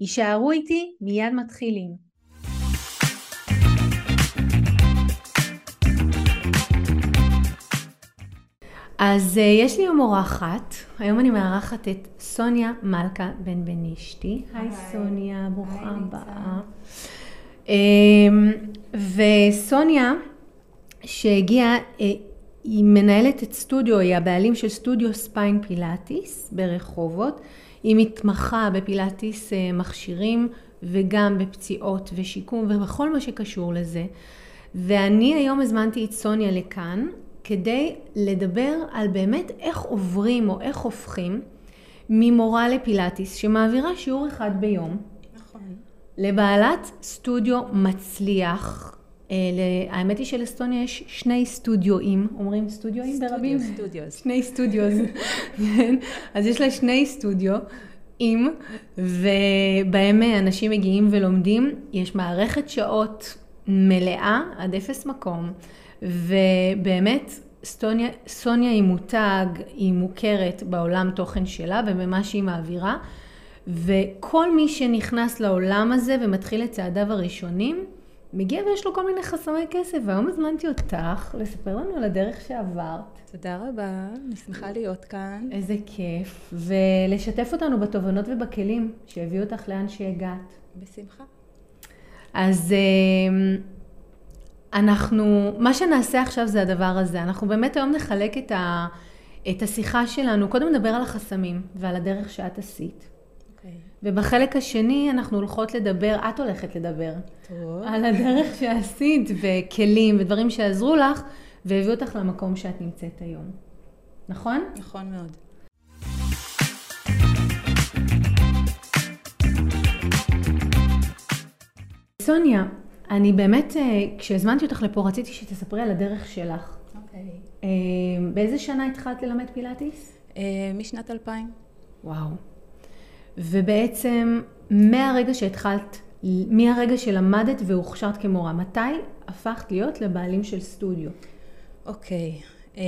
יישארו איתי, מיד מתחילים. אז uh, יש לי היום אורחת, היום אני מארחת את סוניה מלכה בן בנישתי. היי סוניה, ברוכה הבאה. Um, וסוניה, שהגיעה, uh, היא מנהלת את סטודיו, היא הבעלים של סטודיו ספיין פילאטיס ברחובות. היא מתמחה בפילאטיס אה, מכשירים וגם בפציעות ושיקום ובכל מה שקשור לזה. ואני היום הזמנתי את סוניה לכאן כדי לדבר על באמת איך עוברים או איך הופכים ממורה לפילאטיס שמעבירה שיעור אחד ביום. נכון. לבעלת סטודיו מצליח. אה, האמת היא שלאסטוניה יש שני סטודיואים, אומרים סטודיואים ברבים? סטודיוס. שני סטודיוס. כן. אז יש לה שני סטודיו. עם, ובהם אנשים מגיעים ולומדים, יש מערכת שעות מלאה עד אפס מקום, ובאמת סטוניה, סוניה היא מותג, היא מוכרת בעולם תוכן שלה ובמה שהיא מעבירה, וכל מי שנכנס לעולם הזה ומתחיל את צעדיו הראשונים, מגיע ויש לו כל מיני חסמי כסף, והיום הזמנתי אותך לספר לנו על הדרך שעברת. תודה רבה, אני שמחה להיות כאן. איזה כיף, ולשתף אותנו בתובנות ובכלים שהביאו אותך לאן שהגעת. בשמחה. אז אמ, אנחנו, מה שנעשה עכשיו זה הדבר הזה. אנחנו באמת היום נחלק את, ה, את השיחה שלנו, קודם נדבר על החסמים ועל הדרך שאת עשית. ובחלק השני אנחנו הולכות לדבר, את הולכת לדבר, טוב. על הדרך שעשית וכלים ודברים שעזרו לך והביאו אותך למקום שאת נמצאת היום. נכון? נכון מאוד. סוניה, אני באמת, אה, כשהזמנתי אותך לפה רציתי שתספרי על הדרך שלך. אוקיי. Okay. אה, באיזה שנה התחלת ללמד פילאטיס? אה, משנת 2000. וואו. ובעצם מהרגע שהתחלת, מהרגע שלמדת והוכשרת כמורה, מתי הפכת להיות לבעלים של סטודיו? אוקיי, okay. אה,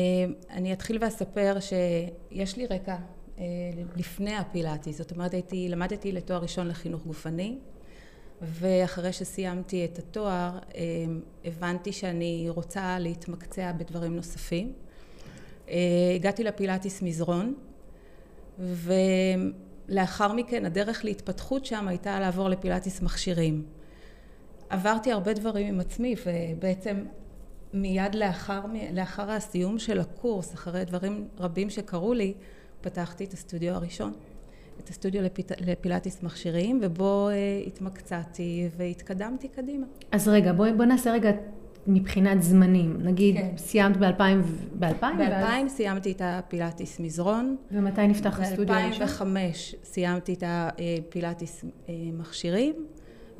אני אתחיל ואספר שיש לי רקע אה, לפני הפילאטי, זאת אומרת הייתי, למדתי לתואר ראשון לחינוך גופני ואחרי שסיימתי את התואר אה, הבנתי שאני רוצה להתמקצע בדברים נוספים. הגעתי לפילאטיס מזרון ו... לאחר מכן הדרך להתפתחות שם הייתה לעבור לפילאטיס מכשירים. עברתי הרבה דברים עם עצמי ובעצם מיד לאחר, לאחר הסיום של הקורס, אחרי דברים רבים שקרו לי, פתחתי את הסטודיו הראשון, את הסטודיו לפיט, לפילאטיס מכשירים, ובו uh, התמקצעתי והתקדמתי קדימה. אז רגע, בואי בוא נעשה רגע מבחינת זמנים, נגיד כן. סיימת ב-2000? ב-2000 ב-2000 סיימתי את הפילאטיס מזרון. ומתי נפתח הסטודיו הראשון? ב-2005 סיימתי את הפילאטיס אה, מכשירים,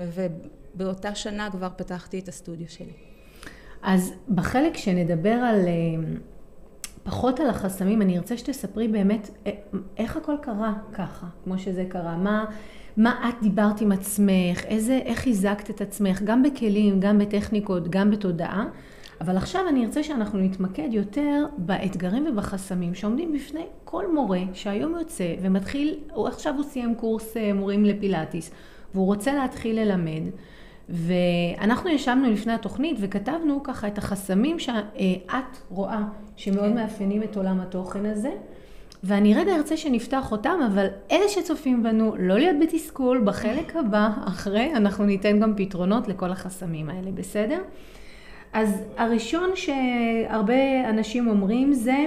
ובאותה שנה כבר פתחתי את הסטודיו שלי. אז בחלק שנדבר על, אה, פחות על החסמים, אני ארצה שתספרי באמת אה, איך הכל קרה ככה, כמו שזה קרה. מה... מה את דיברת עם עצמך, איזה, איך חיזקת את עצמך, גם בכלים, גם בטכניקות, גם בתודעה. אבל עכשיו אני ארצה שאנחנו נתמקד יותר באתגרים ובחסמים שעומדים בפני כל מורה שהיום יוצא ומתחיל, או עכשיו הוא סיים קורס אה, מורים לפילאטיס, והוא רוצה להתחיל ללמד. ואנחנו ישבנו לפני התוכנית וכתבנו ככה את החסמים שאת רואה שמאוד כן. מאפיינים את עולם התוכן הזה. ואני רגע ארצה שנפתח אותם, אבל אלה שצופים בנו, לא להיות בתסכול, בחלק הבא, אחרי, אנחנו ניתן גם פתרונות לכל החסמים האלה, בסדר? אז הראשון שהרבה אנשים אומרים זה,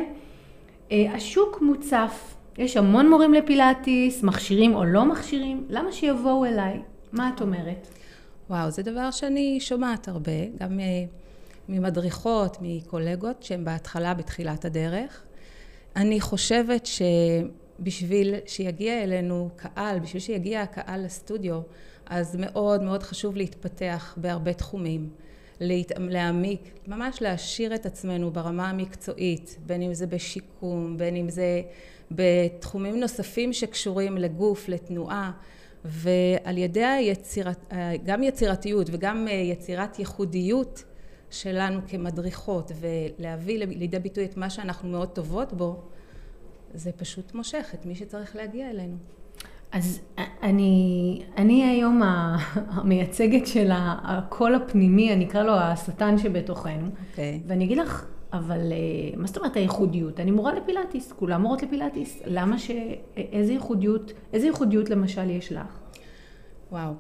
אה, השוק מוצף. יש המון מורים לפילאטיס, מכשירים או לא מכשירים, למה שיבואו אליי? מה את אומרת? וואו, זה דבר שאני שומעת הרבה, גם אה, ממדריכות, מקולגות, שהן בהתחלה, בתחילת הדרך. אני חושבת בשביל שיגיע אלינו קהל, בשביל שיגיע הקהל לסטודיו, אז מאוד מאוד חשוב להתפתח בהרבה תחומים. להעמיק, ממש להעשיר את עצמנו ברמה המקצועית, בין אם זה בשיקום, בין אם זה בתחומים נוספים שקשורים לגוף, לתנועה, ועל ידי היצירת, גם יצירתיות וגם יצירת ייחודיות שלנו כמדריכות ולהביא לידי ביטוי את מה שאנחנו מאוד טובות בו, זה פשוט מושך את מי שצריך להגיע אלינו. אז אני, אני היום המייצגת של הקול הפנימי, אני אקרא לו השטן שבתוכנו. Okay. אוקיי. ואני אגיד לך, אבל אה, מה זאת אומרת הייחודיות? אני מורה לפילאטיס, כולם מורות לפילאטיס. למה ש... איזה ייחודיות, איזה ייחודיות למשל יש לך? וואו.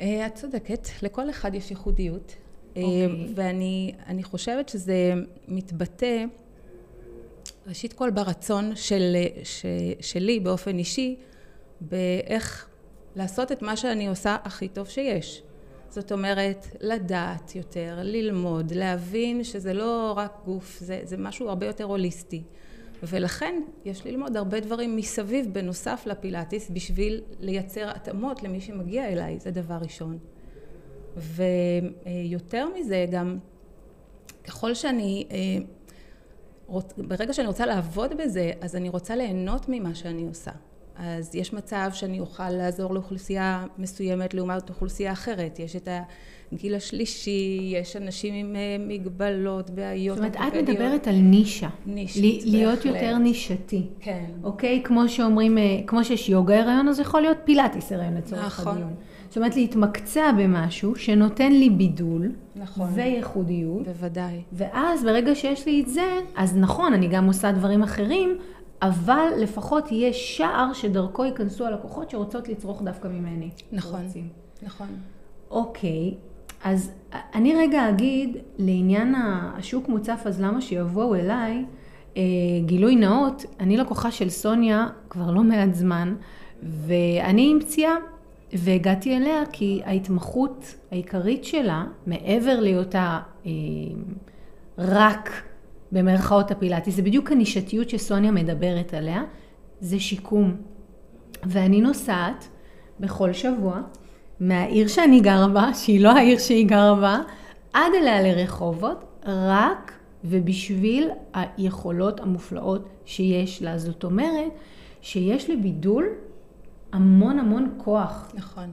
אה, את צודקת, לכל אחד יש ייחודיות. Okay. אה, אוקיי. ואני חושבת שזה מתבטא, ראשית כל ברצון של, ש, שלי באופן אישי, באיך לעשות את מה שאני עושה הכי טוב שיש. זאת אומרת, לדעת יותר, ללמוד, להבין שזה לא רק גוף, זה, זה משהו הרבה יותר הוליסטי. ולכן יש ללמוד הרבה דברים מסביב בנוסף לפילאטיס בשביל לייצר התאמות למי שמגיע אליי, זה דבר ראשון. ויותר מזה גם, ככל שאני, אה, ברגע שאני רוצה לעבוד בזה, אז אני רוצה ליהנות ממה שאני עושה. אז יש מצב שאני אוכל לעזור לאוכלוסייה מסוימת לעומת אוכלוסייה אחרת. יש את הגיל השלישי, יש אנשים עם אה, מגבלות, בעיות. זאת אומרת, את מדברת על נישה. נישית, בהחלט. להיות יותר נישתי. כן. אוקיי? כמו שאומרים, אה, כמו שיש יוגה הריון, אז יכול להיות פילאטיס הריון לצורך נכון. הדיון. זאת אומרת, להתמקצע במשהו שנותן לי בידול. נכון. וייחודיות. בוודאי. ואז ברגע שיש לי את זה, אז נכון, אני גם עושה דברים אחרים, אבל לפחות יהיה שער שדרכו ייכנסו הלקוחות שרוצות לצרוך דווקא ממני. נכון, רוצים. נכון. אוקיי, אז אני רגע אגיד לעניין השוק מוצף, אז למה שיבואו אליי, אה, גילוי נאות, אני לקוחה של סוניה כבר לא מעט זמן, ואני פציעה, והגעתי אליה כי ההתמחות העיקרית שלה, מעבר להיותה אה, רק במרכאות הפילאטיס, זה בדיוק הנישתיות שסוניה מדברת עליה, זה שיקום. ואני נוסעת בכל שבוע מהעיר שאני גרה בה, שהיא לא העיר שהיא גרה בה, עד אליה לרחובות, רק ובשביל היכולות המופלאות שיש לה. זאת אומרת, שיש לבידול המון המון כוח. נכון.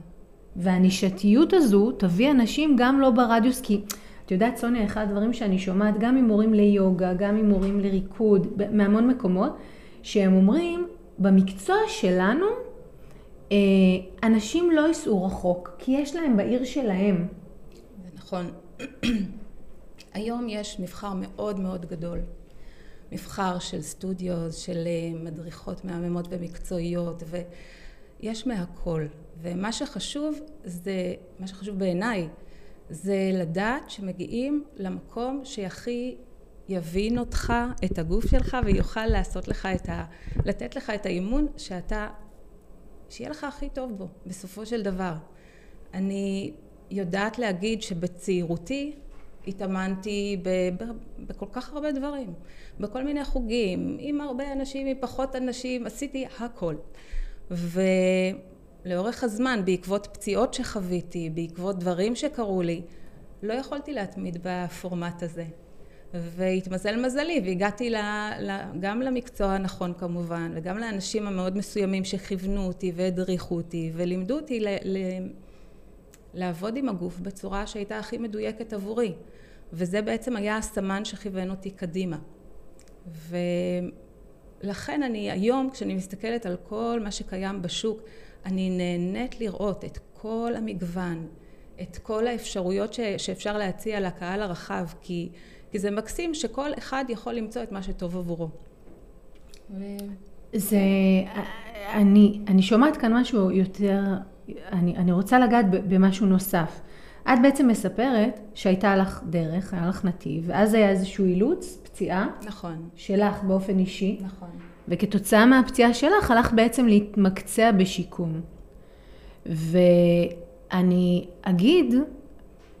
והנישתיות הזו תביא אנשים גם לא ברדיוס, כי את יודעת, סוניה, אחד הדברים שאני שומעת, גם ממורים ליוגה, גם ממורים לריקוד, מהמון מקומות, שהם אומרים, במקצוע שלנו, אה, אנשים לא ייסעו רחוק, כי יש להם בעיר שלהם. זה נכון. היום יש מבחר מאוד מאוד גדול. מבחר של סטודיו, של אה, מדריכות מהממות ומקצועיות, ויש מהכל. ומה שחשוב זה, מה שחשוב בעיניי, זה לדעת שמגיעים למקום שהכי יבין אותך, את הגוף שלך, ויוכל לעשות לך את ה... לתת לך את האימון שאתה... שיהיה לך הכי טוב בו, בסופו של דבר. אני יודעת להגיד שבצעירותי התאמנתי ב, ב, בכל כך הרבה דברים, בכל מיני חוגים, עם הרבה אנשים, עם פחות אנשים, עשיתי הכל. ו... לאורך הזמן, בעקבות פציעות שחוויתי, בעקבות דברים שקרו לי, לא יכולתי להתמיד בפורמט הזה. והתמזל מזלי והגעתי ל, ל, גם למקצוע הנכון כמובן וגם לאנשים המאוד מסוימים שכיוונו אותי והדריכו אותי ולימדו אותי ל, ל, לעבוד עם הגוף בצורה שהייתה הכי מדויקת עבורי וזה בעצם היה הסמן שכיוון אותי קדימה ולכן אני היום כשאני מסתכלת על כל מה שקיים בשוק אני נהנית לראות את כל המגוון, את כל האפשרויות ש, שאפשר להציע לקהל הרחב, כי, כי זה מקסים שכל אחד יכול למצוא את מה שטוב עבורו. זה, אני, אני שומעת כאן משהו יותר, אני, אני רוצה לגעת במשהו נוסף. את בעצם מספרת שהייתה לך דרך, היה לך נתיב, ואז היה איזשהו אילוץ, פציעה. נכון. שלך באופן אישי. נכון. וכתוצאה מהפציעה שלך הלך בעצם להתמקצע בשיקום. ואני אגיד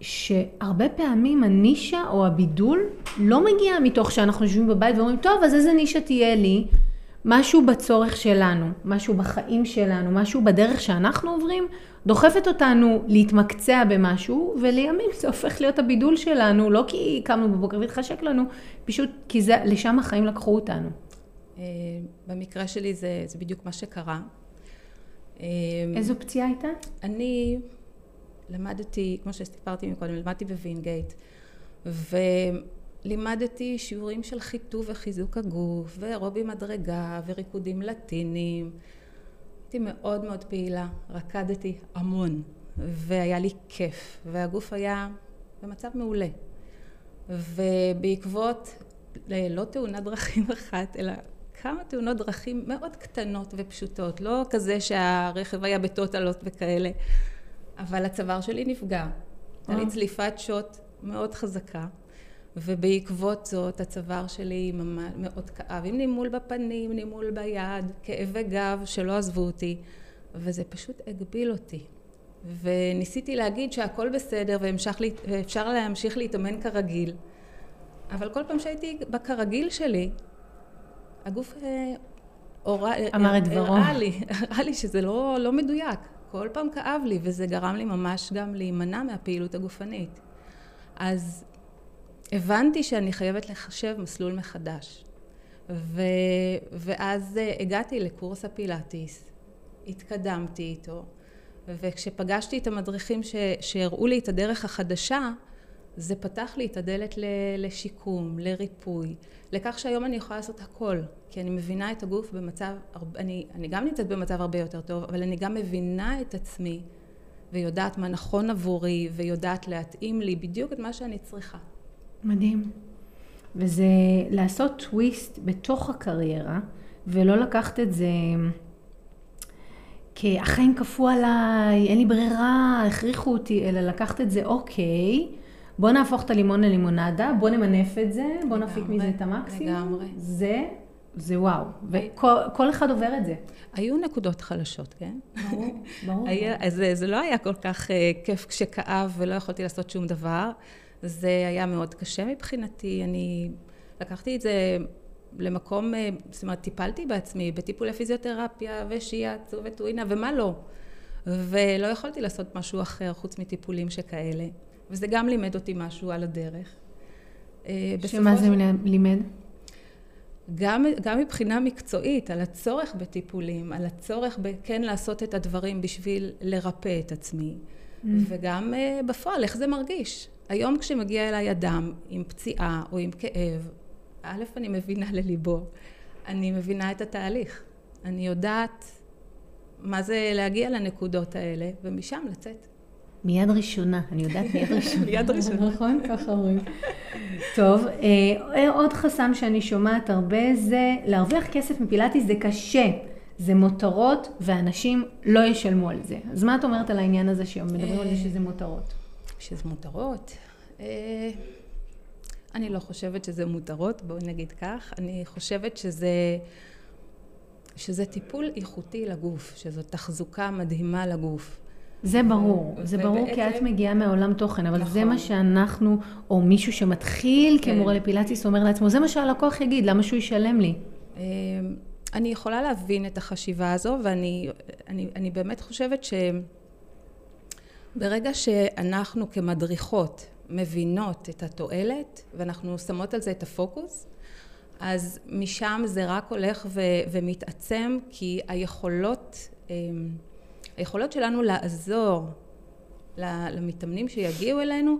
שהרבה פעמים הנישה או הבידול לא מגיע מתוך שאנחנו יושבים בבית ואומרים, טוב, אז איזה נישה תהיה לי? משהו בצורך שלנו, משהו בחיים שלנו, משהו בדרך שאנחנו עוברים, דוחפת אותנו להתמקצע במשהו, ולימים זה הופך להיות הבידול שלנו, לא כי קמנו בבוקר והתחשק לנו, פשוט כי זה, לשם החיים לקחו אותנו. אה, במקרה שלי זה, זה בדיוק מה שקרה. אה, איזו פציעה הייתה? אני למדתי, כמו שסיפרתי מקודם, למדתי בווינגייט, ולימדתי שיעורים של חיטוב וחיזוק הגוף, ואירובי מדרגה, וריקודים לטינים. הייתי מאוד מאוד פעילה, רקדתי המון, והיה לי כיף, והגוף היה במצב מעולה. ובעקבות, לא תאונת דרכים אחת, אלא כמה תאונות דרכים מאוד קטנות ופשוטות, לא כזה שהרכב היה בטוטלות וכאלה, אבל הצוואר שלי נפגע. הייתה לי אה. צליפת שוט מאוד חזקה, ובעקבות זאת הצוואר שלי ממש מאוד כאב, עם נימול בפנים, נימול ביד, כאבי גב שלא עזבו אותי, וזה פשוט הגביל אותי. וניסיתי להגיד שהכל בסדר ואפשר להמשיך להתאמן כרגיל, אבל כל פעם שהייתי בכרגיל שלי, הגוף אה, הורה, אמר את דברו. הראה לי, הראה לי שזה לא, לא מדויק. כל פעם כאב לי, וזה גרם לי ממש גם להימנע מהפעילות הגופנית. אז הבנתי שאני חייבת לחשב מסלול מחדש. ו... ואז אה, הגעתי לקורס הפילאטיס, התקדמתי איתו, וכשפגשתי את המדריכים ש... שהראו לי את הדרך החדשה, זה פתח לי את הדלת לשיקום, לריפוי, לכך שהיום אני יכולה לעשות הכל, כי אני מבינה את הגוף במצב, אני, אני גם נמצאת במצב הרבה יותר טוב, אבל אני גם מבינה את עצמי ויודעת מה נכון עבורי ויודעת להתאים לי בדיוק את מה שאני צריכה. מדהים. וזה לעשות טוויסט בתוך הקריירה ולא לקחת את זה כי החיים כפו עליי, אין לי ברירה, הכריחו אותי, אלא לקחת את זה אוקיי. בוא נהפוך את הלימון ללימונדה, בוא נמנף את זה, בוא נפיק מזה את המקסימום. לגמרי. זה, זה וואו. וכל אחד עובר את זה. היו נקודות חלשות, כן? ברור, ברור. היה, אז זה לא היה כל כך uh, כיף כשכאב ולא יכולתי לעשות שום דבר. זה היה מאוד קשה מבחינתי. אני לקחתי את זה למקום, אה, זאת אומרת, טיפלתי בעצמי בטיפולי פיזיותרפיה ושיאצו וטווינה ומה לא. ולא יכולתי לעשות משהו אחר חוץ מטיפולים שכאלה. וזה גם לימד אותי משהו על הדרך. אה, שמה זה לימד? גם, גם מבחינה מקצועית, על הצורך בטיפולים, על הצורך בכן לעשות את הדברים בשביל לרפא את עצמי, mm. וגם uh, בפועל, איך זה מרגיש. היום כשמגיע אליי אדם עם פציעה או עם כאב, א', אני מבינה לליבו, אני מבינה את התהליך. אני יודעת מה זה להגיע לנקודות האלה, ומשם לצאת. מיד ראשונה, אני יודעת מיד ראשונה. מיד ראשונה. נכון, ככה אומרים. טוב, אה, עוד חסם שאני שומעת הרבה זה להרוויח כסף מפילאטיס זה קשה. זה מותרות ואנשים לא ישלמו על זה. אז מה את אומרת על העניין הזה שמדברים על זה שזה מותרות? שזה מותרות? אה, אני לא חושבת שזה מותרות, בואי נגיד כך. אני חושבת שזה, שזה טיפול איכותי לגוף, שזו תחזוקה מדהימה לגוף. זה ברור, זה ברור כי את מגיעה מעולם תוכן, אבל זה מה נכון. שאנחנו, או מישהו שמתחיל כן. כמורה לפילאטיס אומר לעצמו, זה מה שהלקוח יגיד, למה שהוא ישלם לי? אמ, אני יכולה להבין את החשיבה הזו, ואני אני, אני באמת חושבת שברגע שאנחנו כמדריכות מבינות את התועלת, ואנחנו שמות על זה את הפוקוס, אז משם זה רק הולך ו, ומתעצם, כי היכולות... היכולות שלנו לעזור למתאמנים שיגיעו אלינו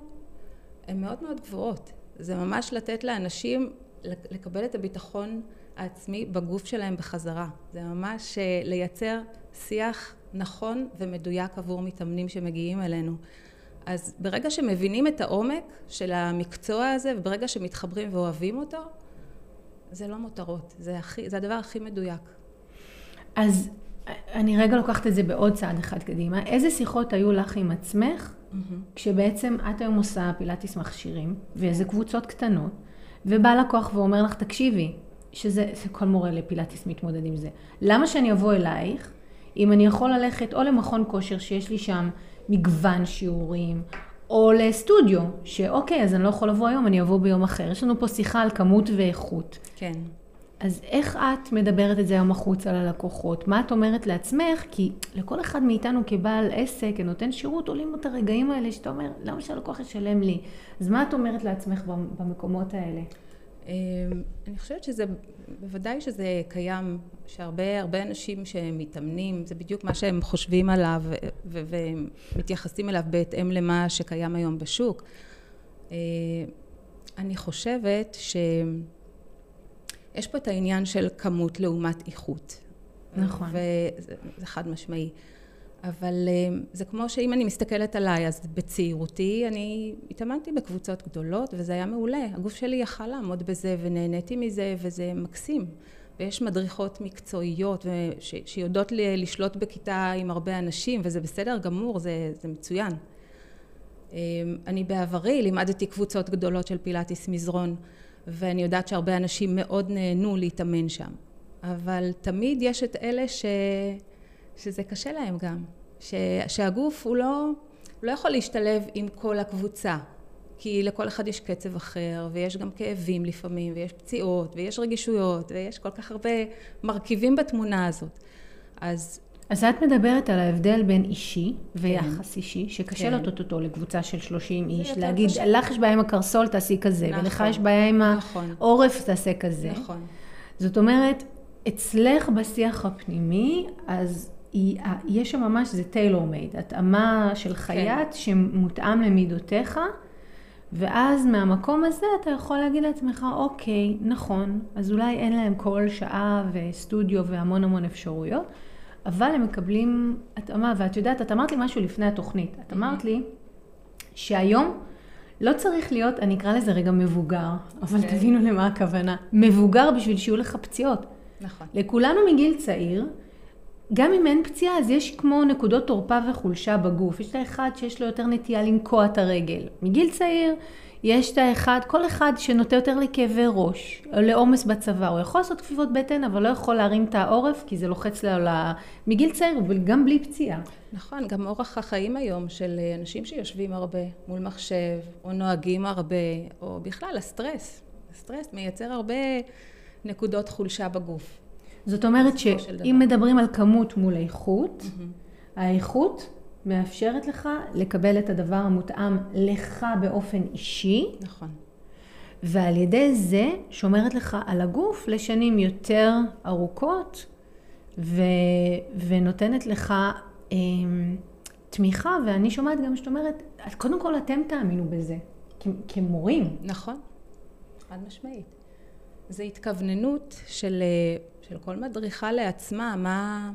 הן מאוד מאוד גבוהות. זה ממש לתת לאנשים לקבל את הביטחון העצמי בגוף שלהם בחזרה. זה ממש אה, לייצר שיח נכון ומדויק עבור מתאמנים שמגיעים אלינו. אז ברגע שמבינים את העומק של המקצוע הזה וברגע שמתחברים ואוהבים אותו, זה לא מותרות, זה, הכי, זה הדבר הכי מדויק. אז אני רגע לוקחת את זה בעוד צעד אחד קדימה. איזה שיחות היו לך עם עצמך, mm-hmm. כשבעצם את היום עושה פילאטיס מכשירים, ואיזה קבוצות קטנות, ובא לקוח ואומר לך, תקשיבי, שזה כל מורה לפילאטיס מתמודד עם זה. למה שאני אבוא אלייך, אם אני יכול ללכת או למכון כושר שיש לי שם מגוון שיעורים, או לסטודיו, שאוקיי, אז אני לא יכול לבוא היום, אני אבוא ביום אחר. יש לנו פה שיחה על כמות ואיכות. כן. אז איך את מדברת את זה היום החוצה ללקוחות? מה את אומרת לעצמך? כי לכל אחד מאיתנו כבעל עסק, כנותן שירות, עולים את הרגעים האלה שאתה אומר, למה שהלקוח ישלם לי? אז מה את אומרת לעצמך במקומות האלה? אמ, אני חושבת שזה, בוודאי שזה קיים, שהרבה הרבה אנשים שמתאמנים, זה בדיוק מה שהם חושבים עליו ומתייחסים אליו בהתאם למה שקיים היום בשוק. אה, אני חושבת שיש פה את העניין של כמות לעומת איכות. נכון. וזה חד משמעי. אבל אה, זה כמו שאם אני מסתכלת עליי, אז בצעירותי אני התאמנתי בקבוצות גדולות וזה היה מעולה. הגוף שלי יכל לעמוד בזה ונהניתי מזה וזה מקסים. ויש מדריכות מקצועיות ש, שיודעות לשלוט בכיתה עם הרבה אנשים וזה בסדר גמור, זה, זה מצוין. אה, אני בעברי לימדתי קבוצות גדולות של פילאטיס מזרון ואני יודעת שהרבה אנשים מאוד נהנו להתאמן שם. אבל תמיד יש את אלה ש... שזה קשה להם גם, ש, שהגוף הוא לא, לא יכול להשתלב עם כל הקבוצה, כי לכל אחד יש קצב אחר, ויש גם כאבים לפעמים, ויש פציעות, ויש רגישויות, ויש כל כך הרבה מרכיבים בתמונה הזאת. אז... אז את מדברת על ההבדל בין אישי ויחס כן. אישי, שקשה כן. לתת אותו לקבוצה של 30 איש, להגיד, קשה. לך יש בעיה עם הקרסול, תעשי כזה, נכון, ולך יש בעיה עם נכון. העורף, תעשה כזה. נכון. זאת אומרת, אצלך בשיח הפנימי, אז יש שם ממש, זה טיילור מייד, התאמה של חייט כן. שמותאם למידותיך, ואז מהמקום הזה אתה יכול להגיד לעצמך, אוקיי, נכון, אז אולי אין להם כל שעה וסטודיו והמון המון אפשרויות, אבל הם מקבלים התאמה, ואת יודעת, את אמרת לי משהו לפני התוכנית, את אמרת לי שהיום לא צריך להיות, אני אקרא לזה רגע מבוגר, אבל okay. אוקיי. תבינו למה הכוונה, מבוגר בשביל שיהיו לך פציעות. נכון. לכולנו מגיל צעיר, גם אם אין פציעה, אז יש כמו נקודות תורפה וחולשה בגוף. יש את האחד שיש לו יותר נטייה לנקוע את הרגל. מגיל צעיר, יש את האחד, כל אחד שנוטה יותר לכאבי ראש, לעומס בצבא. הוא יכול לעשות כפיפות בטן, אבל לא יכול להרים את העורף, כי זה לוחץ לו מגיל צעיר, אבל גם בלי פציעה. נכון, גם אורח החיים היום של אנשים שיושבים הרבה מול מחשב, או נוהגים הרבה, או בכלל הסטרס. הסטרס מייצר הרבה נקודות חולשה בגוף. זאת אומרת שאם מדברים על כמות מול איכות, mm-hmm. האיכות מאפשרת לך לקבל את הדבר המותאם לך באופן אישי. נכון. ועל ידי זה שומרת לך על הגוף לשנים יותר ארוכות ו... ונותנת לך אה, תמיכה, ואני שומעת גם שאת אומרת, קודם כל אתם תאמינו בזה, כ... כמורים. נכון, חד משמעית. זו התכווננות של אה, של כל מדריכה לעצמה, מה,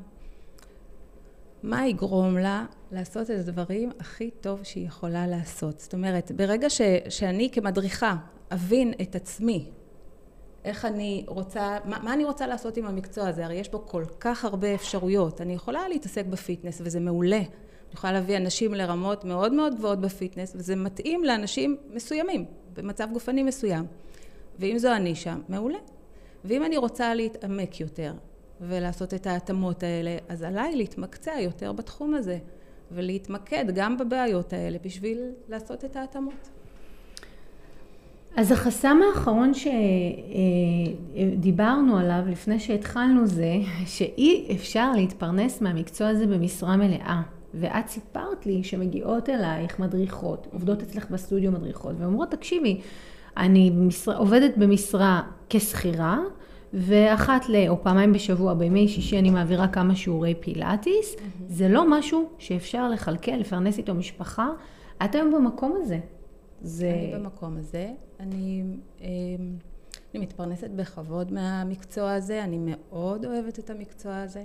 מה יגרום לה לעשות את הדברים הכי טוב שהיא יכולה לעשות. זאת אומרת, ברגע ש, שאני כמדריכה אבין את עצמי, איך אני רוצה, מה, מה אני רוצה לעשות עם המקצוע הזה, הרי יש בו כל כך הרבה אפשרויות. אני יכולה להתעסק ב fitness וזה מעולה. אני יכולה להביא אנשים לרמות מאוד מאוד גבוהות ב fitness וזה מתאים לאנשים מסוימים, במצב גופני מסוים. ואם זו הנישה, מעולה. ואם אני רוצה להתעמק יותר ולעשות את ההתאמות האלה, אז עליי להתמקצע יותר בתחום הזה ולהתמקד גם בבעיות האלה בשביל לעשות את ההתאמות. אז החסם האחרון שדיברנו עליו לפני שהתחלנו זה שאי אפשר להתפרנס מהמקצוע הזה במשרה מלאה. ואת סיפרת לי שמגיעות אלייך מדריכות, עובדות אצלך בסטודיו מדריכות, ואומרות, תקשיבי, אני במשרה, עובדת במשרה כשכירה, ואחת ל... או פעמיים בשבוע, בימי שישי אני מעבירה כמה שיעורי פילאטיס. Mm-hmm. זה לא משהו שאפשר לכלכל, לפרנס איתו משפחה. את היום במקום הזה. זה... אני במקום הזה. אני, אמ, אני מתפרנסת בכבוד מהמקצוע הזה, אני מאוד אוהבת את המקצוע הזה.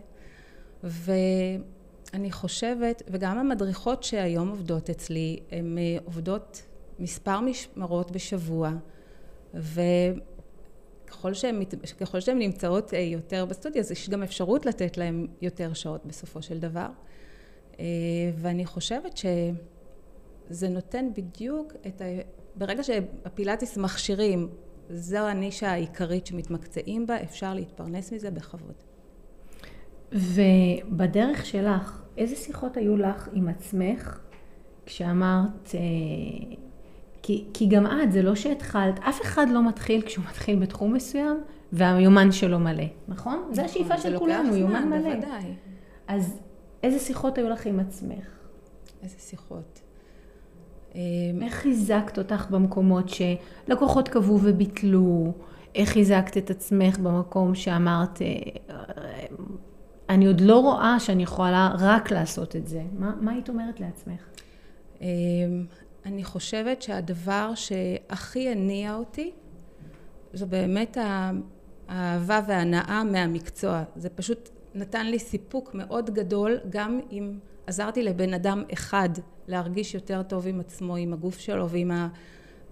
ואני חושבת, וגם המדריכות שהיום עובדות אצלי, הן אה, עובדות מספר משמרות בשבוע, וככל שהן, ככל שהן נמצאות אה, יותר בסטודיו, אז יש גם אפשרות לתת להן יותר שעות בסופו של דבר. אה, ואני חושבת שזה נותן בדיוק את ה... ברגע שהפילאטיס מכשירים, זו הנישה העיקרית שמתמקצעים בה, אפשר להתפרנס מזה בכבוד. ובדרך שלך, איזה שיחות היו לך עם עצמך כשאמרת, אה, כי, כי גם את, זה לא שהתחלת, אף אחד לא מתחיל כשהוא מתחיל בתחום מסוים, והיומן שלו מלא, נכון? נכון זה השאיפה של כולנו, יומן מלא. בוודאי. אז איזה שיחות היו לך עם עצמך? איזה שיחות? איך חיזקת אותך במקומות שלקוחות קבעו וביטלו? איך חיזקת את עצמך במקום שאמרת, אה, אני עוד לא רואה שאני יכולה רק לעשות את זה? מה, מה היית אומרת לעצמך? אני חושבת שהדבר שהכי הניע אותי, זו באמת האהבה וההנאה מהמקצוע. זה פשוט נתן לי סיפוק מאוד גדול, גם אם עזרתי לבן אדם אחד להרגיש יותר טוב עם עצמו, עם הגוף שלו ועם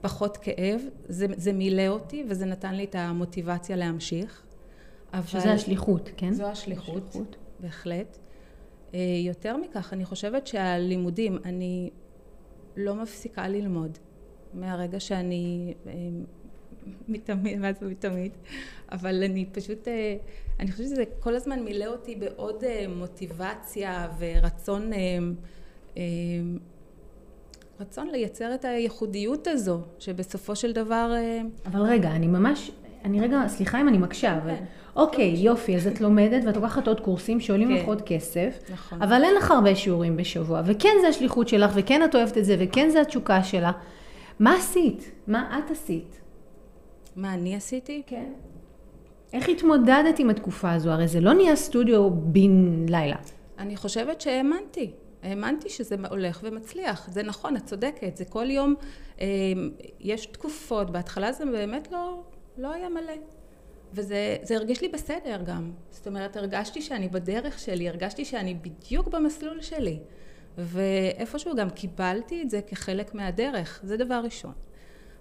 הפחות כאב. זה, זה מילא אותי וזה נתן לי את המוטיבציה להמשיך. אבל... שזה השליחות, כן? זו השליחות, השליחות. בהחלט. אה, יותר מכך, אני חושבת שהלימודים, אני לא מפסיקה ללמוד. מהרגע שאני אה, מתמיד, מה זה מתמיד? אבל אני פשוט, אה, אני חושבת שזה כל הזמן מילא אותי בעוד מוטיבציה ורצון, רצון לייצר את הייחודיות הזו, שבסופו של דבר... אבל רגע, אני ממש, אני רגע, סליחה אם אני מקשה, אבל... כן. אוקיי, יופי, אז את לומדת ואת לוקחת עוד קורסים שעולים כן. לך עוד כסף, נכון. אבל אין לך הרבה שיעורים בשבוע, וכן זה השליחות שלך, וכן את אוהבת את זה, וכן זה התשוקה שלך. מה עשית? מה את עשית? מה אני עשיתי? כן. איך התמודדת עם התקופה הזו? הרי זה לא נהיה סטודיו בן לילה. אני חושבת שהאמנתי. האמנתי שזה הולך ומצליח. זה נכון, את צודקת. זה כל יום, אה, יש תקופות, בהתחלה זה באמת לא, לא היה מלא. וזה הרגיש לי בסדר גם. זאת אומרת, הרגשתי שאני בדרך שלי, הרגשתי שאני בדיוק במסלול שלי. ואיפשהו גם קיבלתי את זה כחלק מהדרך, זה דבר ראשון.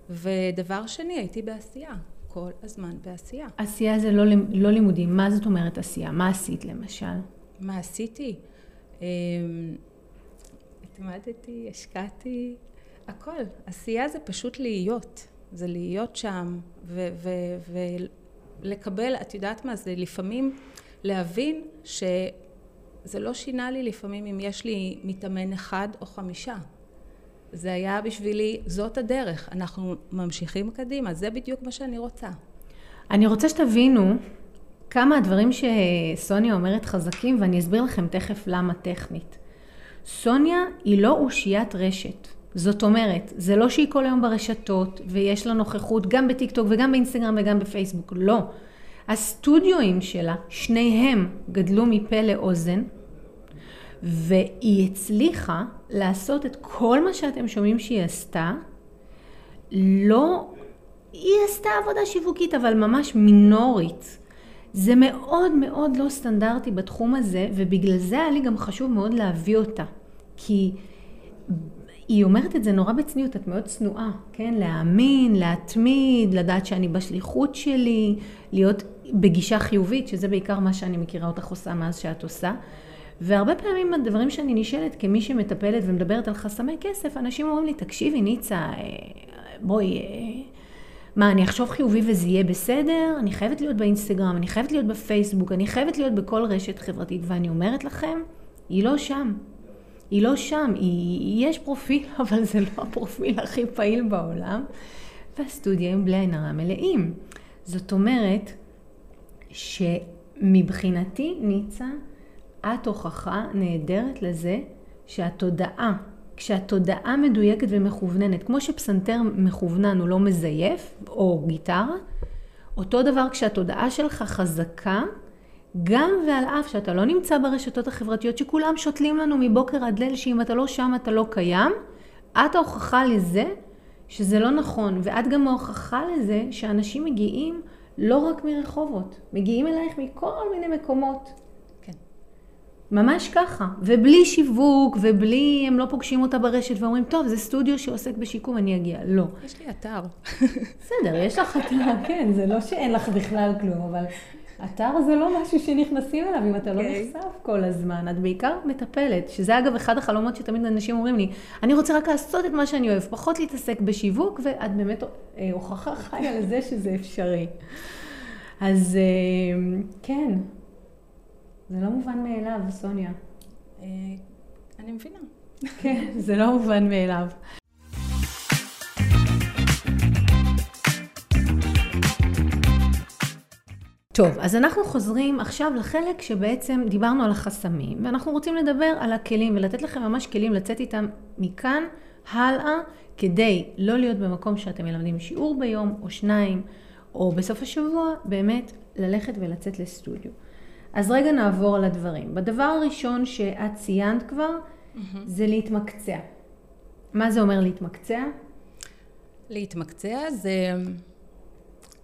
ודבר שני, הייתי בעשייה. כל הזמן בעשייה. עשייה זה לא, לא לימודים, מה זאת אומרת עשייה? מה עשית למשל? מה עשיתי? אמ, התמדתי, השקעתי, הכל. עשייה זה פשוט להיות. זה להיות שם ולקבל, את יודעת מה, זה לפעמים להבין שזה לא שינה לי לפעמים אם יש לי מתאמן אחד או חמישה. זה היה בשבילי, זאת הדרך, אנחנו ממשיכים קדימה, זה בדיוק מה שאני רוצה. אני רוצה שתבינו כמה הדברים שסוניה אומרת חזקים, ואני אסביר לכם תכף למה טכנית. סוניה היא לא אושיית רשת. זאת אומרת, זה לא שהיא כל היום ברשתות ויש לה נוכחות גם בטיק טוק וגם באינסטגרם וגם בפייסבוק, לא. הסטודיואים שלה, שניהם גדלו מפה לאוזן, והיא הצליחה לעשות את כל מה שאתם שומעים שהיא עשתה, לא, היא עשתה עבודה שיווקית, אבל ממש מינורית. זה מאוד מאוד לא סטנדרטי בתחום הזה, ובגלל זה היה לי גם חשוב מאוד להביא אותה. כי היא אומרת את זה נורא בצניעות, את מאוד צנועה, כן? להאמין, להתמיד, לדעת שאני בשליחות שלי, להיות בגישה חיובית, שזה בעיקר מה שאני מכירה אותך עושה מאז שאת עושה. והרבה פעמים הדברים שאני נשאלת כמי שמטפלת ומדברת על חסמי כסף, אנשים אומרים לי, תקשיבי ניצה, אה, בואי, אה, מה, אני אחשוב חיובי וזה יהיה בסדר? אני חייבת להיות באינסטגרם, אני חייבת להיות בפייסבוק, אני חייבת להיות בכל רשת חברתית, ואני אומרת לכם, היא לא שם. היא לא שם, היא, יש פרופיל, אבל זה לא הפרופיל הכי פעיל בעולם, והסטודיו הם בלי עין הרע מלאים. זאת אומרת, שמבחינתי, ניצה, את הוכחה נהדרת לזה שהתודעה, כשהתודעה מדויקת ומכווננת, כמו שפסנתר מכוונן הוא לא מזייף, או גיטרה, אותו דבר כשהתודעה שלך חזקה, גם ועל אף שאתה לא נמצא ברשתות החברתיות שכולם שותלים לנו מבוקר עד ליל שאם אתה לא שם אתה לא קיים, את ההוכחה לזה שזה לא נכון, ואת גם ההוכחה לזה שאנשים מגיעים לא רק מרחובות, מגיעים אלייך מכל מיני מקומות. כן. ממש ככה, ובלי שיווק, ובלי, הם לא פוגשים אותה ברשת ואומרים, טוב, זה סטודיו שעוסק בשיקום, אני אגיע. לא. יש לי אתר. בסדר, יש לך אתר, כן, זה לא שאין לך בכלל כלום, אבל אתר זה לא משהו שנכנסים אליו אם אתה okay. לא אוקיי. נחשף כל הזמן. את בעיקר מטפלת, שזה אגב אחד החלומות שתמיד אנשים אומרים לי, אני רוצה רק לעשות את מה שאני אוהב, פחות להתעסק בשיווק, ואת באמת אה, הוכחה חיה לזה שזה אפשרי. אז אה, כן, זה לא מובן מאליו, סוניה. אה, אני מבינה. כן, זה לא מובן מאליו. טוב, אז אנחנו חוזרים עכשיו לחלק שבעצם דיברנו על החסמים, ואנחנו רוצים לדבר על הכלים ולתת לכם ממש כלים לצאת איתם מכאן הלאה, כדי לא להיות במקום שאתם מלמדים שיעור ביום או שניים, או בסוף השבוע, באמת ללכת ולצאת לסטודיו. אז רגע נעבור על הדברים. בדבר הראשון שאת ציינת כבר, mm-hmm. זה להתמקצע. מה זה אומר להתמקצע? להתמקצע זה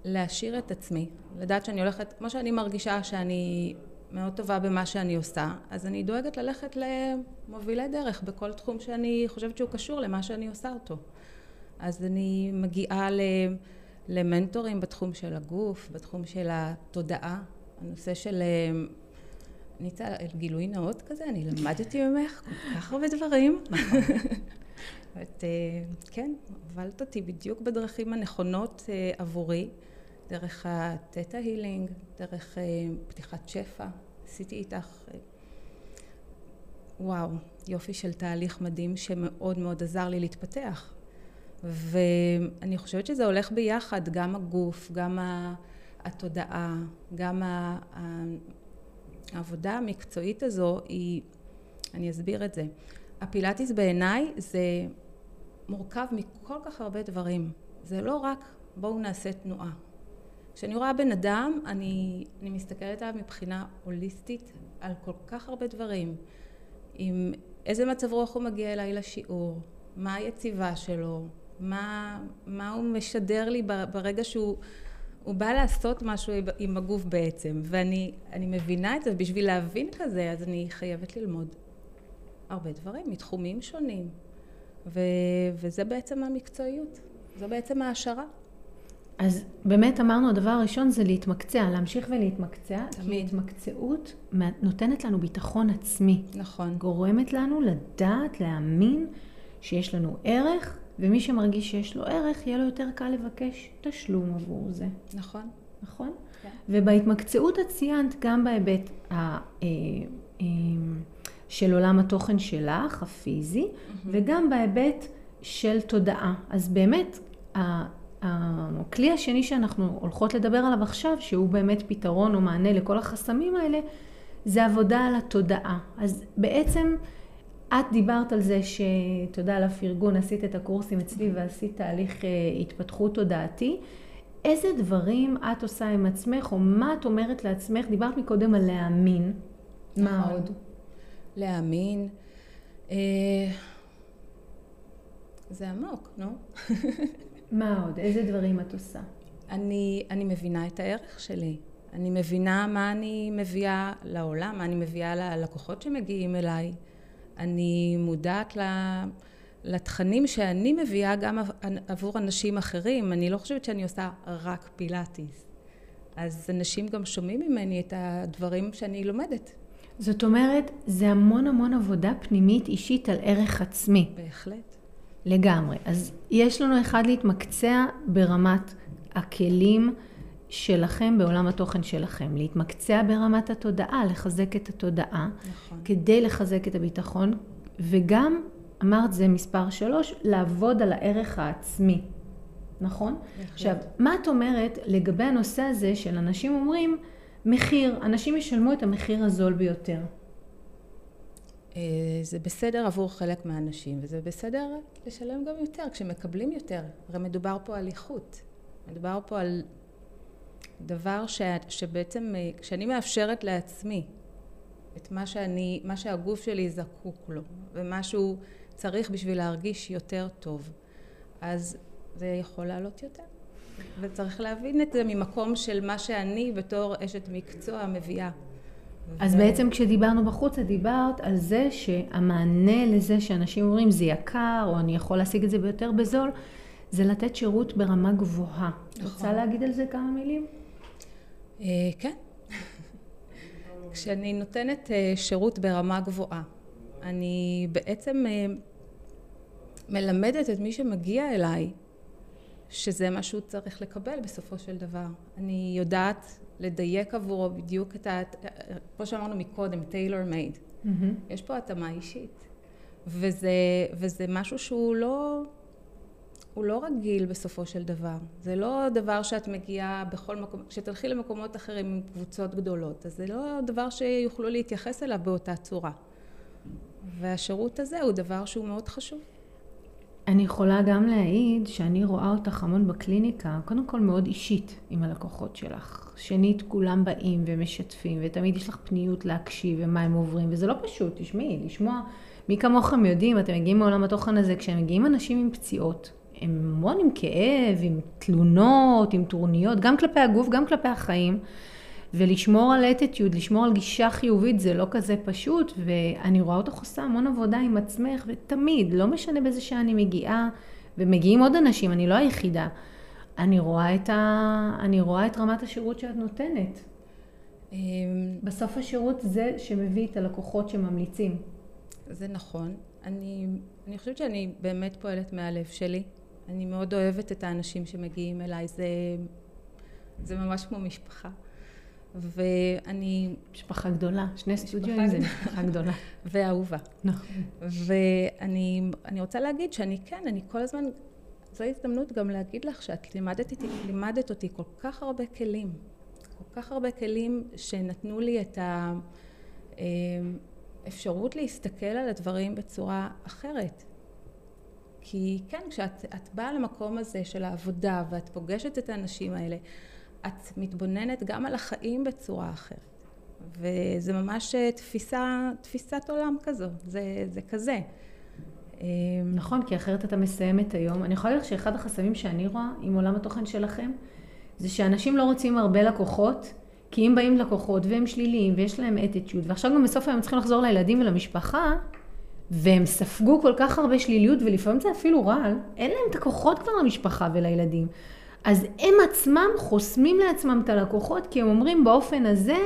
להשאיר את עצמי, לדעת שאני הולכת, כמו שאני מרגישה שאני מאוד טובה במה שאני עושה, אז אני דואגת ללכת למובילי דרך בכל תחום שאני חושבת שהוא קשור למה שאני עושה אותו. אז אני מגיעה למנטורים בתחום של הגוף, בתחום של התודעה, הנושא של... אני אצא גילוי נאות כזה, אני למדתי ממך כל כך הרבה דברים. נכון. את, כן, הובלת אותי בדיוק בדרכים הנכונות אה, עבורי. דרך התטא הילינג, דרך אה, פתיחת שפע, עשיתי איתך אה, וואו, יופי של תהליך מדהים שמאוד מאוד עזר לי להתפתח. ואני חושבת שזה הולך ביחד, גם הגוף, גם התודעה, גם העבודה המקצועית הזו היא, אני אסביר את זה. הפילאטיס בעיניי זה מורכב מכל כך הרבה דברים. זה לא רק בואו נעשה תנועה. כשאני רואה בן אדם, אני, אני מסתכלת עליו מבחינה הוליסטית על כל כך הרבה דברים. עם איזה מצב רוח הוא מגיע אליי לשיעור, מה היציבה שלו, מה, מה הוא משדר לי ברגע שהוא הוא בא לעשות משהו עם הגוף בעצם. ואני מבינה את זה, בשביל להבין כזה, אז אני חייבת ללמוד הרבה דברים מתחומים שונים. ו, וזה בעצם המקצועיות, זו בעצם ההשערה. אז באמת אמרנו, הדבר הראשון זה להתמקצע, להמשיך ולהתמקצע. תמיד. כי התמקצעות נותנת לנו ביטחון עצמי. נכון. גורמת לנו לדעת, להאמין שיש לנו ערך, ומי שמרגיש שיש לו ערך, יהיה לו יותר קל לבקש תשלום עבור זה. נכון. נכון? כן. ובהתמקצעות את ציינת גם בהיבט ה... אה, אה, של עולם התוכן שלך, הפיזי, mm-hmm. וגם בהיבט של תודעה. אז באמת, הכלי השני שאנחנו הולכות לדבר עליו עכשיו, שהוא באמת פתרון או מענה לכל החסמים האלה, זה עבודה על התודעה. אז בעצם את דיברת על זה שתודה על הפרגון, עשית את הקורסים אצלי ועשית תהליך אה, התפתחות תודעתי. איזה דברים את עושה עם עצמך, או מה את אומרת לעצמך? דיברת מקודם על להאמין. מה נכון. עוד? להאמין. אה, זה עמוק, נו. מה עוד? איזה דברים את עושה? אני, אני מבינה את הערך שלי. אני מבינה מה אני מביאה לעולם, מה אני מביאה ללקוחות שמגיעים אליי. אני מודעת לתכנים שאני מביאה גם עבור אנשים אחרים. אני לא חושבת שאני עושה רק פילאטיס. אז אנשים גם שומעים ממני את הדברים שאני לומדת. זאת אומרת, זה המון המון עבודה פנימית אישית על ערך עצמי. בהחלט. לגמרי. אז יש לנו אחד להתמקצע ברמת הכלים שלכם בעולם התוכן שלכם. להתמקצע ברמת התודעה, לחזק את התודעה, נכון. כדי לחזק את הביטחון, וגם, אמרת זה מספר שלוש, לעבוד על הערך העצמי. נכון? בהחלט. עכשיו, מה את אומרת לגבי הנושא הזה של אנשים אומרים, מחיר, אנשים ישלמו את המחיר הזול ביותר. אה, זה בסדר עבור חלק מהאנשים, וזה בסדר לשלם גם יותר, כשמקבלים יותר. הרי מדובר פה על איכות. מדובר פה על דבר ש... שבעצם, אה, כשאני מאפשרת לעצמי את מה שאני, מה שהגוף שלי זקוק לו, ומה שהוא צריך בשביל להרגיש יותר טוב, אז זה יכול לעלות יותר. וצריך להבין את זה ממקום של מה שאני בתור אשת מקצוע מביאה. אז ו... בעצם כשדיברנו בחוץ, את דיברת על זה שהמענה לזה שאנשים אומרים זה יקר, או אני יכול להשיג את זה ביותר בזול, זה לתת שירות ברמה גבוהה. נכון. רוצה להגיד על זה כמה מילים? אה, כן. כשאני נותנת אה, שירות ברמה גבוהה, אני בעצם אה, מלמדת את מי שמגיע אליי שזה מה שהוא צריך לקבל בסופו של דבר. אני יודעת לדייק עבורו בדיוק את ה... כמו שאמרנו מקודם, טיילור מייד. Mm-hmm. יש פה התאמה אישית. וזה, וזה משהו שהוא לא... הוא לא רגיל בסופו של דבר. זה לא דבר שאת מגיעה בכל מקום, כשתלכי למקומות אחרים עם קבוצות גדולות, אז זה לא דבר שיוכלו להתייחס אליו באותה צורה. והשירות הזה הוא דבר שהוא מאוד חשוב. אני יכולה גם להעיד שאני רואה אותך המון בקליניקה, קודם כל מאוד אישית עם הלקוחות שלך. שנית, כולם באים ומשתפים, ותמיד יש לך פניות להקשיב ומה הם עוברים, וזה לא פשוט, תשמעי, לשמוע, מי כמוכם יודעים, אתם מגיעים מעולם התוכן הזה, כשהם מגיעים אנשים עם פציעות, הם המון עם כאב, עם תלונות, עם טורניות, גם כלפי הגוף, גם כלפי החיים. ולשמור על אטיטיוד, לשמור על גישה חיובית זה לא כזה פשוט, ואני רואה אותך עושה המון עבודה עם עצמך, ותמיד, לא משנה באיזה שעה אני מגיעה, ומגיעים עוד אנשים, אני לא היחידה. אני רואה את, ה... אני רואה את רמת השירות שאת נותנת. אמ, בסוף השירות זה שמביא את הלקוחות שממליצים. זה נכון. אני, אני חושבת שאני באמת פועלת מהלב שלי. אני מאוד אוהבת את האנשים שמגיעים אליי, זה, זה ממש כמו משפחה. ואני... משפחה גדולה, שני סטודיו זה משפחה גדולה. ואהובה. נכון. ואני רוצה להגיד שאני כן, אני כל הזמן, זו הזדמנות גם להגיד לך שאת לימדת, לימדת אותי כל כך הרבה כלים. כל כך הרבה כלים שנתנו לי את האפשרות להסתכל על הדברים בצורה אחרת. כי כן, כשאת באה למקום הזה של העבודה ואת פוגשת את האנשים האלה, את מתבוננת גם על החיים בצורה אחרת. וזה ממש אה, תפיסה, תפיסת עולם כזו, זה, זה כזה. אמ, נכון, כי אחרת אתה מסיים את היום. אני יכולה להגיד לך שאחד החסמים שאני רואה עם עולם התוכן שלכם, זה שאנשים לא רוצים הרבה לקוחות, כי אם באים לקוחות והם שליליים ויש להם אטיטיוד, ועכשיו גם בסוף היום צריכים לחזור לילדים ולמשפחה, והם ספגו כל כך הרבה שליליות, ולפעמים זה אפילו רעל, אין להם את הכוחות כבר למשפחה ולילדים. אז הם עצמם חוסמים לעצמם את הלקוחות, כי הם אומרים באופן הזה,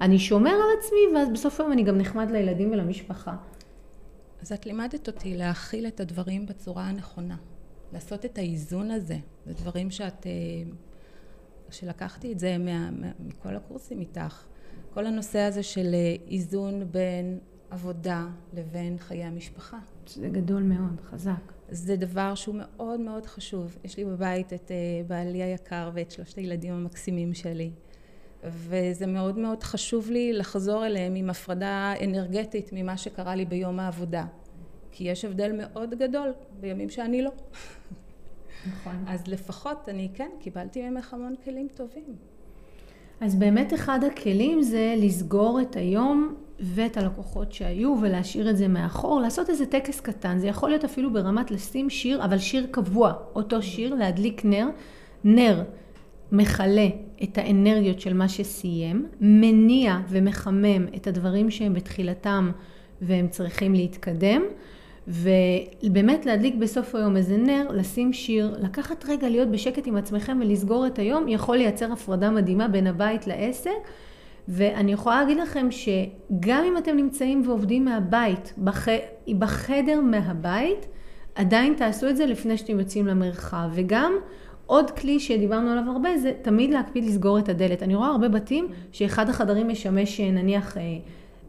אני שומר על עצמי, ואז בסוף היום אני גם נחמד לילדים ולמשפחה. אז את לימדת אותי להכיל את הדברים בצורה הנכונה, לעשות את האיזון הזה. זה דברים שאת, אה, שלקחתי את זה מה, מכל הקורסים איתך. כל הנושא הזה של אה, איזון בין עבודה לבין חיי המשפחה. זה גדול מאוד, חזק. זה דבר שהוא מאוד מאוד חשוב. יש לי בבית את אה, בעלי היקר ואת שלושת הילדים המקסימים שלי. וזה מאוד מאוד חשוב לי לחזור אליהם עם הפרדה אנרגטית ממה שקרה לי ביום העבודה. כי יש הבדל מאוד גדול בימים שאני לא. נכון. אז לפחות אני כן, קיבלתי ממך המון כלים טובים. אז באמת אחד הכלים זה לסגור את היום ואת הלקוחות שהיו ולהשאיר את זה מאחור, לעשות איזה טקס קטן, זה יכול להיות אפילו ברמת לשים שיר, אבל שיר קבוע, אותו שיר, להדליק נר, נר מכלה את האנרגיות של מה שסיים, מניע ומחמם את הדברים שהם בתחילתם והם צריכים להתקדם, ובאמת להדליק בסוף היום איזה נר, לשים שיר, לקחת רגע להיות בשקט עם עצמכם ולסגור את היום, יכול לייצר הפרדה מדהימה בין הבית לעסק. ואני יכולה להגיד לכם שגם אם אתם נמצאים ועובדים מהבית, בח... בחדר מהבית, עדיין תעשו את זה לפני שאתם יוצאים למרחב. וגם עוד כלי שדיברנו עליו הרבה זה תמיד להקפיד לסגור את הדלת. אני רואה הרבה בתים שאחד החדרים משמש נניח... אה,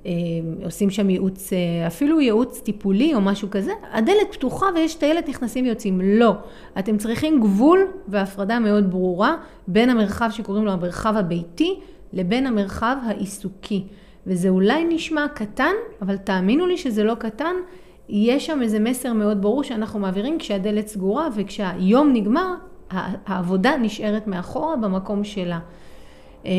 אה, עושים שם ייעוץ, אה, אפילו ייעוץ טיפולי או משהו כזה, הדלת פתוחה ויש טיילת נכנסים ויוצאים. לא. אתם צריכים גבול והפרדה מאוד ברורה בין המרחב שקוראים לו המרחב הביתי לבין המרחב העיסוקי. וזה אולי נשמע קטן, אבל תאמינו לי שזה לא קטן. יש שם איזה מסר מאוד ברור שאנחנו מעבירים כשהדלת סגורה וכשהיום נגמר, העבודה נשארת מאחורה במקום שלה. אמ,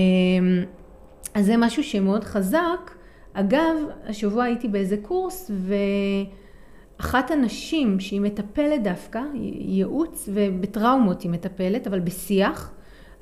אז זה משהו שמאוד חזק. אגב, השבוע הייתי באיזה קורס ואחת הנשים שהיא מטפלת דווקא, ייעוץ ובטראומות היא מטפלת, אבל בשיח,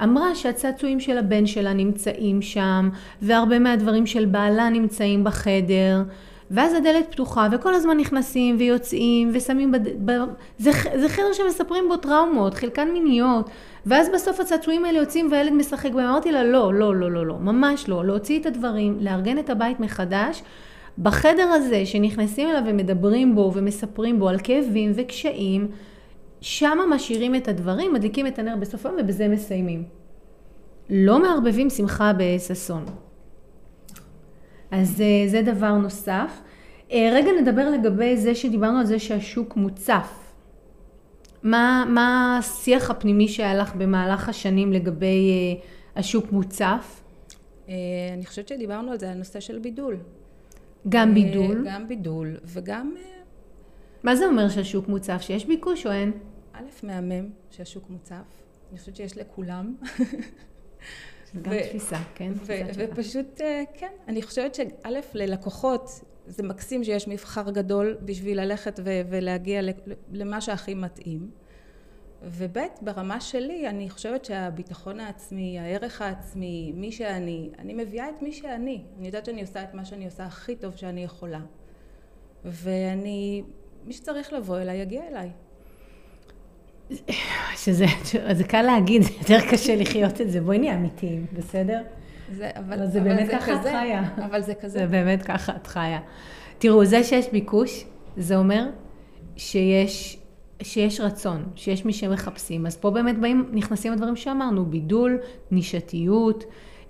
אמרה שהצעצועים של הבן שלה נמצאים שם, והרבה מהדברים של בעלה נמצאים בחדר, ואז הדלת פתוחה, וכל הזמן נכנסים ויוצאים, ושמים בד... ב... זה, זה חדר שמספרים בו טראומות, חלקן מיניות, ואז בסוף הצעצועים האלה יוצאים והילד משחק בהם. אמרתי לה, לא, לא, לא, לא, לא, ממש לא, להוציא את הדברים, לארגן את הבית מחדש. בחדר הזה שנכנסים אליו ומדברים בו ומספרים בו על כאבים וקשיים, שם משאירים את הדברים, מדליקים את הנר בסוף היום ובזה מסיימים. לא מערבבים שמחה בששון. אז אה, זה דבר נוסף. אה, רגע נדבר לגבי זה שדיברנו על זה שהשוק מוצף. מה, מה השיח הפנימי שהיה לך במהלך השנים לגבי אה, השוק מוצף? אני חושבת שדיברנו על זה, הנושא של בידול. גם בידול. גם בידול, וגם, מה זה אומר שהשוק מוצף? שיש ביקוש או אין? א', מהמם שהשוק מוצף. אני חושבת שיש לכולם. גם תפיסה, כן? ופשוט, אה, כן, אני חושבת שא', ללקוחות, זה מקסים שיש מבחר גדול בשביל ללכת ו- ולהגיע למה שהכי מתאים. וב', ברמה שלי, אני חושבת שהביטחון העצמי, הערך העצמי, מי שאני, אני מביאה את מי שאני. אני יודעת שאני עושה את מה שאני עושה הכי טוב שאני יכולה. ואני, מי שצריך לבוא אליי, יגיע אליי. שזה, זה קל להגיד, זה יותר קשה לחיות את זה. בואי נהיה אמיתיים, בסדר? זה, אבל, אבל זה אבל באמת ככה את כזה, חיה. אבל זה כזה. זה באמת ככה את חיה. תראו, זה שיש ביקוש, זה אומר שיש, שיש רצון, שיש מי שמחפשים. אז פה באמת באים, נכנסים הדברים שאמרנו, בידול, נישתיות,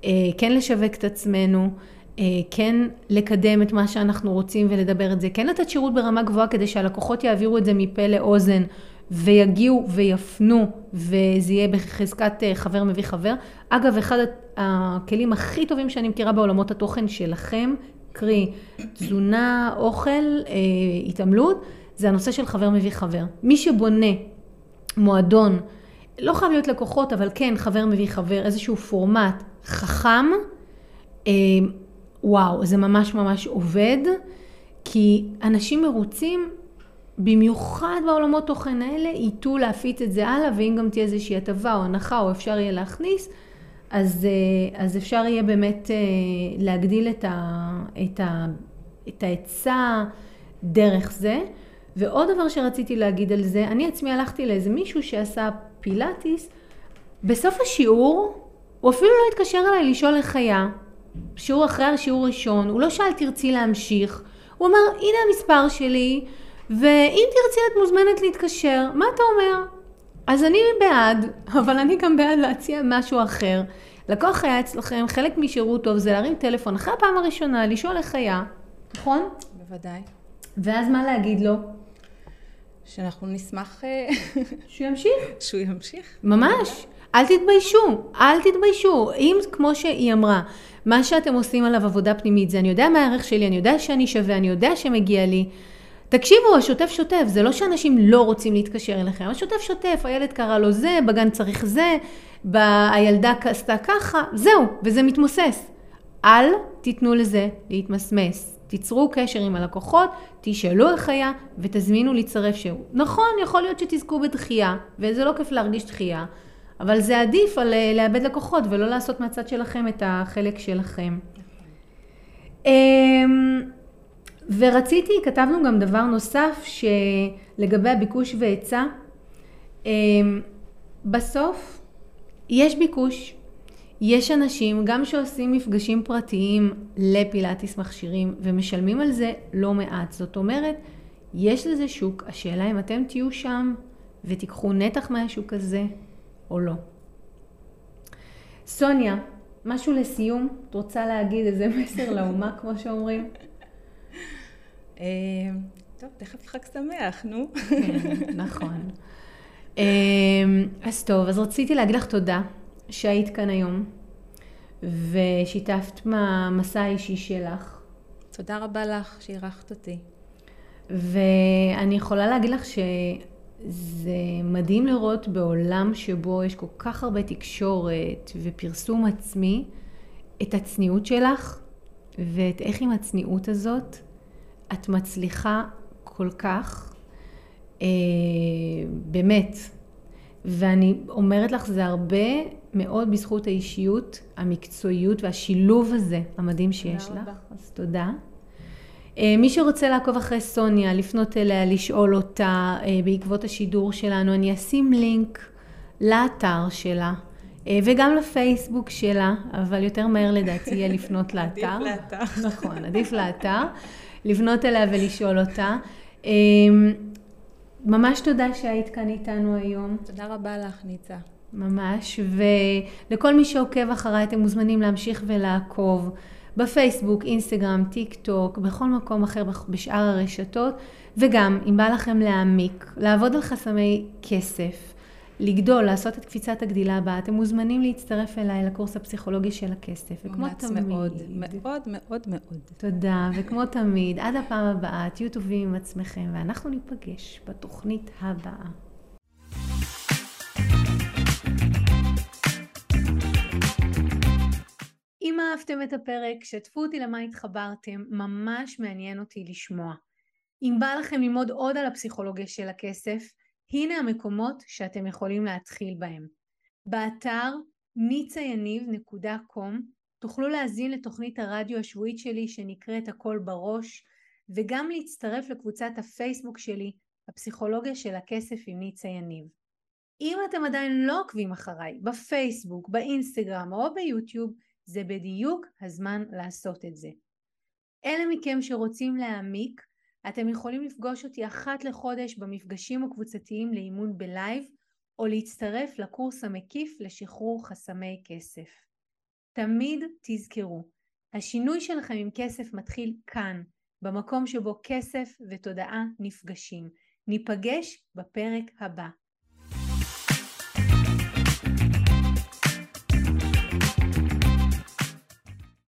אה, כן לשווק את עצמנו, אה, כן לקדם את מה שאנחנו רוצים ולדבר את זה, כן לתת שירות ברמה גבוהה כדי שהלקוחות יעבירו את זה מפה לאוזן. ויגיעו ויפנו, וזה יהיה בחזקת אה, חבר מביא חבר. אגב, אחד הכלים הכי טובים שאני מכירה בעולמות התוכן שלכם, קרי תזונה, אוכל, אה, התעמלות, זה הנושא של חבר מביא חבר. מי שבונה מועדון, לא חייב להיות לקוחות, אבל כן חבר מביא חבר, איזשהו פורמט חכם, אה, וואו, זה ממש ממש עובד, כי אנשים מרוצים במיוחד בעולמות תוכן האלה, ייטו להפיץ את זה הלאה, ואם גם תהיה איזושהי הטבה או הנחה או אפשר יהיה להכניס, אז, אה, אז אפשר יהיה באמת אה, להגדיל את, ה, את, ה, את ההיצע דרך זה. ועוד דבר שרציתי להגיד על זה, אני עצמי הלכתי לאיזה מישהו שעשה פילאטיס, בסוף השיעור, הוא אפילו לא התקשר אליי לשאול איך היה. שיעור אחרי השיעור ראשון, הוא לא שאל תרצי להמשיך, הוא אמר הנה המספר שלי, ואם תרצי את מוזמנת להתקשר, מה אתה אומר? אז אני בעד, אבל אני גם בעד להציע משהו אחר. לקוח היה אצלכם, חלק משירות טוב זה להרים טלפון אחרי הפעם הראשונה, לשאול איך היה, נכון? בוודאי. ואז מה להגיד לו? שאנחנו נשמח אה, שהוא ימשיך. שהוא ימשיך. ממש. אל תתביישו, אל תתביישו. אם, כמו שהיא אמרה, מה שאתם עושים עליו עבודה פנימית זה אני יודע מה הערך שלי, אני יודע שאני שווה, אני יודע שמגיע לי. תקשיבו, השוטף שוטף, זה לא שאנשים לא רוצים להתקשר אליכם, השוטף שוטף, הילד קרא לו זה, בגן צריך זה, ב- הילדה עשתה ככה, זהו, וזה מתמוסס. אל תיתנו לזה להתמסמס. תיצרו קשר עם הלקוחות, תשאלו איך היה ותזמינו להצטרף שהוא. נכון, יכול להיות שתזכו בדחייה, וזה לא כיף להרגיש דחייה, אבל זה עדיף על אה, לאבד לקוחות ולא לעשות מהצד שלכם את החלק שלכם. ורציתי, כתבנו גם דבר נוסף שלגבי הביקוש והיצע. אמ, בסוף יש ביקוש, יש אנשים גם שעושים מפגשים פרטיים לפילאטיס מכשירים ומשלמים על זה לא מעט. זאת אומרת, יש לזה שוק, השאלה אם אתם תהיו שם ותיקחו נתח מהשוק הזה או לא. סוניה, משהו לסיום? את רוצה להגיד איזה מסר לאומה, כמו שאומרים? אה, טוב, תכף חג שמח, נו. כן, נכון. אמ, אז טוב, אז רציתי להגיד לך תודה שהיית כאן היום ושיתפת מהמסע האישי שלך. תודה רבה לך שאירחת אותי. ואני יכולה להגיד לך שזה מדהים לראות בעולם שבו יש כל כך הרבה תקשורת ופרסום עצמי, את הצניעות שלך ואת איך עם הצניעות הזאת את מצליחה כל כך, אה, באמת. ואני אומרת לך, זה הרבה מאוד בזכות האישיות, המקצועיות והשילוב הזה המדהים שיש רבה. לך. אז תודה. אה, מי שרוצה לעקוב אחרי סוניה, לפנות אליה, לשאול אותה אה, בעקבות השידור שלנו, אני אשים לינק לאתר שלה. אה, וגם לפייסבוק שלה, אבל יותר מהר לדעתי יהיה לפנות לאתר. עדיף לאתר. נכון, עדיף לאתר. לפנות אליה ולשאול אותה. אה, ממש תודה שהיית כאן איתנו היום. תודה רבה לך, ניצה. ממש, ולכל מי שעוקב אחריי, אתם מוזמנים להמשיך ולעקוב. בפייסבוק, אינסטגרם, טיק טוק, בכל מקום אחר בשאר הרשתות, וגם אם בא לכם להעמיק, לעבוד על חסמי כסף, לגדול, לעשות את קפיצת הגדילה הבאה, אתם מוזמנים להצטרף אליי לקורס הפסיכולוגי של הכסף. וכמו תמיד... מאוד, מאוד, מאוד, מאוד. תודה, וכמו תמיד, עד הפעם הבאה, תהיו טובים עם עצמכם, ואנחנו ניפגש בתוכנית הבאה. אם אהבתם את הפרק, שתפו אותי למה התחברתם, ממש מעניין אותי לשמוע. אם בא לכם ללמוד עוד על הפסיכולוגיה של הכסף, הנה המקומות שאתם יכולים להתחיל בהם. באתר ניצayaniv.com תוכלו להזין לתוכנית הרדיו השבועית שלי שנקראת הכל בראש וגם להצטרף לקבוצת הפייסבוק שלי הפסיכולוגיה של הכסף עם ניצה יניב. אם אתם עדיין לא עוקבים אחריי בפייסבוק, באינסטגרם או ביוטיוב זה בדיוק הזמן לעשות את זה. אלה מכם שרוצים להעמיק אתם יכולים לפגוש אותי אחת לחודש במפגשים הקבוצתיים לאימון בלייב או להצטרף לקורס המקיף לשחרור חסמי כסף. תמיד תזכרו, השינוי שלכם עם כסף מתחיל כאן, במקום שבו כסף ותודעה נפגשים. ניפגש בפרק הבא.